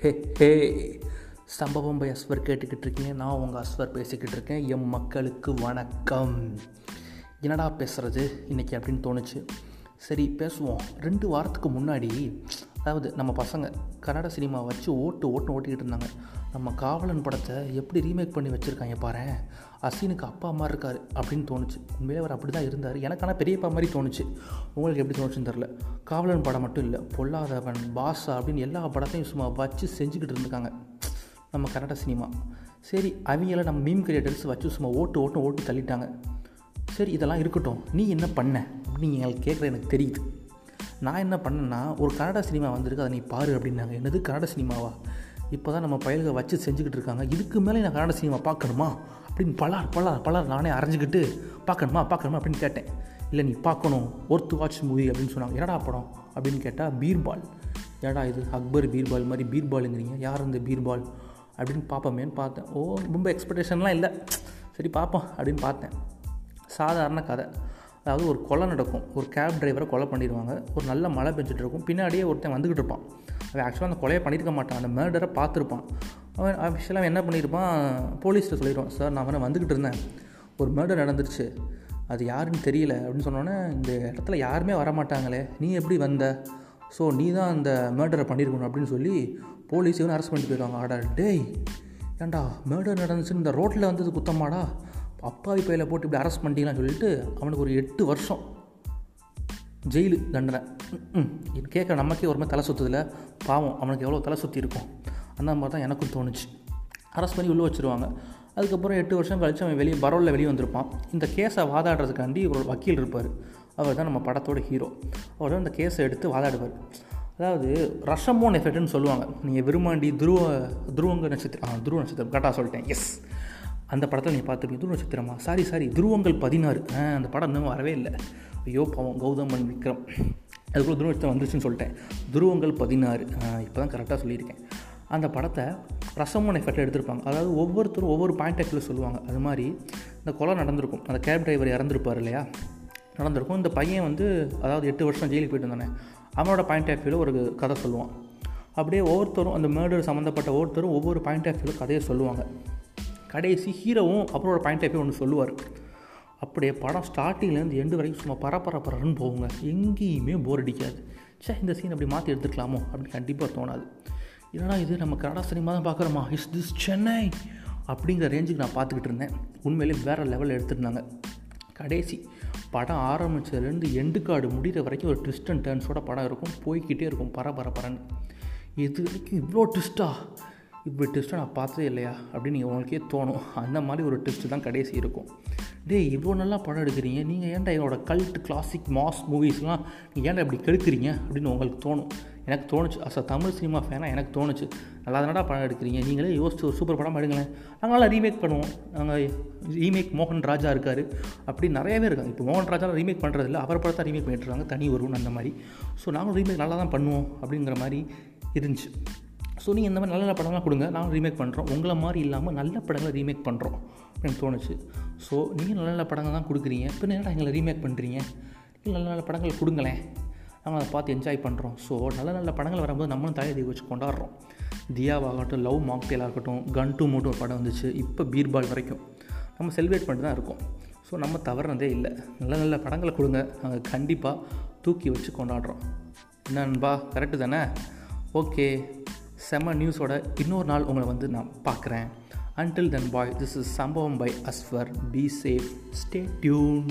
ஹே ஹே. சம்பவம் பை அஸ்வர் கேட்டுக்கிட்டு இருக்கீங்க. நான் உங்கள் அஸ்வர் பேசிக்கிட்டு இருக்கேன். என் மக்களுக்கு வணக்கம். என்னடா பேசுகிறது இன்றைக்கி அப்படின்னு தோணுச்சு. சரி பேசுவோம். ரெண்டு வாரத்துக்கு முன்னாடி அதாவது நம்ம பசங்க கன்னட சினிமா வச்சு ஓட்டு ஓட்டு ஓட்டிக்கிட்டு இருந்தாங்க. நம்ம காவலன் படத்தை எப்படி ரீமேக் பண்ணி வச்சுருக்காங்க பாரு அசினுக்கு அப்பா அம்மா இருக்கார் அப்படின்னு தோணுச்சு. உண்மையிலே அவர் அப்படி தான் இருந்தார். எனக்கு ஆனால் பெரியப்பா மாதிரி தோணுச்சு. உங்களுக்கு எப்படி தோணுச்சுன்னு தெரில காவலன் படம் மட்டும் இல்லை பொல்லாதவன் பாஷா அப்படின்னு எல்லா படத்தையும் சும்மா வச்சு செஞ்சுக்கிட்டு இருந்திருக்காங்க. நம்ம கன்னட சினிமா. சரி அவங்கள நம்ம மீம் கிரியேட்டர்ஸ் வச்சு சும்மா ஓட்டு ஓட்டு ஓட்டு தள்ளிட்டாங்க. சரி இதெல்லாம் இருக்கட்டும். நீ என்ன பண்ண? அப்படின்னு எங்களுக்கு கேட்குற எனக்கு தெரியுது. நான் என்ன பண்ணேன்னா ஒரு கன்னட சினிமா வந்திருக்கு அதை நீ பாரு அப்படின்னாங்க. என்னது கன்னட சினிமாவா? இப்போ தான் நம்ம பயல்களை வச்சு செஞ்சுக்கிட்டு இருக்காங்க. இதுக்கு மேலே நான் கன்னட சினிமா பார்க்கணுமா? அப்படின்னு பலார் பலார் பலார் நானே அரைஞ்சிக்கிட்டு பார்க்கணுமா பார்க்கணுமா? அப்படின்னு கேட்டேன். இல்லை நீ பார்க்கணும். ஒர்த்து வாட்ச் மூவி அப்படின்னு சொன்னாங்க. என்னடா படம்? அப்படின்னு கேட்டால் பீர்பால். ஏடா இது? அக்பர் பீர்பால் மாதிரி பீர்பாலுங்கிறீங்க. யார் இந்த பீர்பால்? அப்படின்னு பார்ப்போமேன்னு பார்த்தேன். ஓ ரொம்ப எக்ஸ்பெக்டேஷன்லாம் இல்லை. சரி பார்ப்போம் அப்படின்னு பார்த்தேன். சாதாரண கதை. அதாவது ஒரு கொலை நடக்கும். ஒரு கேப் டிரைவரை கொலை பண்ணிடுவாங்க. ஒரு நல்ல மழை பெஞ்சிட்டு இருக்கும். பின்னாடியே ஒருத்தன் வந்துக்கிட்டு இருப்பான். அவன் ஆக்சுவலாக அந்த கொலையை பண்ணியிருக்க மாட்டான். அந்த மேர்டரை பார்த்துருப்பான். அவன் ஆஃபிஷியலாக என்ன பண்ணியிருப்பான்? போலீஸ்கிட்ட சொல்லிடுவான். சார் நான் அவனை வந்துக்கிட்டு இருந்தேன். ஒரு மேர்டர் நடந்துருச்சு. அது யாருன்னு தெரியல. அப்படின்னு சொன்னோன்னே இந்த இடத்துல யாருமே வரமாட்டாங்களே. நீ எப்படி வந்த? ஸோ நீ தான் அந்த மேர்டரை பண்ணியிருக்கணும். அப்படின்னு சொல்லி போலீஸ் இவனை அரெஸ்ட் பண்ணிட்டு போயிடுவாங்க. ஆடா டேய் ஏன்டா மேர்டர் நடந்துச்சுன்னு இந்த ரோட்டில் வந்தது குத்தமாடா? அப்பாவி பையில போட்டு இப்படி அரெஸ்ட் பண்ணிட்டீங்களான்னு சொல்லிட்டு அவனுக்கு ஒரு எட்டு வருஷம் ஜெயிலு தண்டனை. இது கேட்க நமக்கே ஒரு மாதிரி தலை சுற்றுதில்ல பாவம் அவனுக்கு எவ்வளோ தலை சுற்றி இருக்கும். அந்த மாதிரி தான் எனக்கும் தோணுச்சு. அரெஸ்ட் பண்ணி உள்ளே வச்சுருவாங்க. அதுக்கப்புறம் எட்டு வருஷம் கழித்து அவன் வெளியே பரோலில் வெளியே வந்திருப்பான். இந்த கேஸை வாதாடுறதுக்காண்டி ஒரு வக்கீல் இருப்பார். அவர் தான் நம்ம படத்தோட ஹீரோ அவர் தான் இந்த கேஸை எடுத்து வாதாடுவார். அதாவது ரஷமோன் எஃபெக்ட்னு சொல்லுவாங்க. நீங்கள் விரும்மாண்டி துருவ துருவங்க நட்சத்திரம் ஆ துருவ நட்சத்திரம். கரெக்டாக சொல்லிட்டேன். எஸ் அந்த படத்தில் நீ பார்த்துருப்பீங்க துருவ நட்சத்திரமா? சாரி சாரி துருவங்கள் பதினாறு. அந்த படம் இன்னும் வரவே இல்லை. ஐயோ பாவம். கௌதமன் விக்ரம். அதுக்குள்ளே துருவ நட்சத்திரம் வந்துருச்சுன்னு சொல்லிட்டேன். துருவங்கள் பதினாறு. இப்போ தான் கரெக்டாக சொல்லியிருக்கேன். அந்த படத்தை ரசமோன் எஃபெக்டில் எடுத்திருப்பாங்க. அதாவது ஒவ்வொருத்தரும் ஒவ்வொரு பாயிண்ட் ஆஃப் சொல்லுவாங்க. அது மாதிரி இந்த கொலை நடந்திருக்கும். அந்த கேப் டிரைவர் இறந்துருப்பார் இல்லையா? நடந்திருக்கும். இந்த பையன் வந்து அதாவது எட்டு வருஷம் ஜெயிலுக்கு போயிட்டு இருந்தானே அவனோட பாயிண்ட் ஆஃப் வியூவில் ஒரு கதை சொல்லுவான். அப்படியே ஒவ்வொருத்தரும் அந்த மேர்டர் சம்மந்தப்பட்ட ஒவ்வொருத்தரும் ஒவ்வொரு பாயிண்ட் ஆஃப் வியூவில் கதையை சொல்லுவாங்க. கடைசி ஹீரோவும் அப்புறம் பாயிண்ட் போய் ஒன்று சொல்லுவார். அப்படியே படம் ஸ்டார்டிங்லேருந்து எண்டு வரைக்கும் சும்மா பரபரப்பரன்னு போகுங்க. எங்கேயுமே போர் அடிக்காது. சே இந்த சீன் அப்படி மாற்றி எடுத்துக்கலாமோ? அப்படின்னு கண்டிப்பாக தோணாது. என்னடா இது? நம்ம கனடா சினிமா தான் பார்க்குறோமா? இஸ் திஸ் சென்னை அப்படிங்கிற ரேஞ்சுக்கு நான் பார்த்துக்கிட்டு இருந்தேன். உண்மையிலே வேறு லெவலில் எடுத்துருந்தாங்க. கடைசி படம் ஆரம்பித்ததுலேருந்து எண்டு காடு முடிகிற வரைக்கும் ஒரு ட்விஸ்ட் அண்ட் டேர்ன்ஸோட படம் இருக்கும். போய்கிட்டே இருக்கும். பரபரப்பரன்னு இது வரைக்கும் இவ்வளோ ட்விஸ்ட்டாக இப்படி ட்விஸ்ட்டை நான் பார்த்ததே இல்லையா? அப்படின்னு உங்களுக்கே தோணும். அந்த மாதிரி ஒரு ட்விஸ்ட்டு தான் கடைசி இருக்கும். டேய் இவ்வளோ நல்லா படம் எடுக்கிறீங்க. நீங்கள் ஏன்டா என்னோட கல்ட் கிளாசிக் மாஸ் மூவிஸ்லாம் நீங்கள் ஏன்டா இப்படி கெடுக்கிறீங்க? அப்படின்னு உங்களுக்கு தோணும். எனக்கு தோணுச்சு. அஸ் அ தமிழ் சினிமா ஃபேனாக எனக்கு தோணுச்சு. நல்லா தானடா படம் எடுக்கிறீங்க. நீங்களே யோசிச்சு ஒரு சூப்பர் படம் எடுங்களேன். நாங்களாம் ரீமேக் பண்ணுவோம். நாங்கள் ரீமேக் மோகன் ராஜா இருக்கார். அப்படி நிறையவே இருக்காங்க. இப்போ மோகன் ராஜா ரீமேக் பண்ணுறதில்ல அவர் படத்தை ரீமேக் பண்ணிட்டுருக்காங்க தனி வருவன் அந்த மாதிரி. ஸோ நாங்களும் ரீமேக் நல்லா தான் பண்ணுவோம் அப்படிங்கிற மாதிரி இருந்துச்சு. ஸோ நீங்கள் இந்த மாதிரி நல்ல நல்ல படம்லாம் கொடுங்க. நாங்கள் ரீமேக் பண்ணுறோம் உங்களை மாதிரி இல்லாமல் நல்ல படங்களை ரீமேக் பண்ணுறோம் அப்படின்னு தோணுச்சு. ஸோ நீங்கள் நல்ல நல்ல படங்கள் தான் கொடுக்குறீங்க. இப்போ என்னடா எங்களை ரீமேக் பண்ணுறீங்க நீங்கள் நல்ல நல்ல படங்கள் கொடுங்களேன். நாங்கள் அதை பார்த்து என்ஜாய் பண்ணுறோம் ஸோ நல்ல நல்ல படங்கள் வரும்போது நம்மளும் தலையை வச்சு கொண்டாடுறோம். தியாவாகட்டும் லவ் மாக்டேலாக இருக்கட்டும் கன் டூ மூட்டு ஒரு படம் வந்துச்சு. இப்போ பீர்பால் வரைக்கும் நம்ம செலிப்ரேட் பண்ணிட்டு தான் இருக்கோம். ஸோ நம்ம தவறுனதே இல்லை. நல்ல நல்ல படங்களை கொடுங்க. நாங்கள் கண்டிப்பாக தூக்கி வச்சு கொண்டாடுறோம். என்ன நண்பா? கரெக்டு தானே? ஓகே செம்ம நியூஸோட இன்னொரு நாள் உங்களை வந்து நான் பார்க்குறேன். Until then bye this is Sambavam by Ashwar be safe stay tuned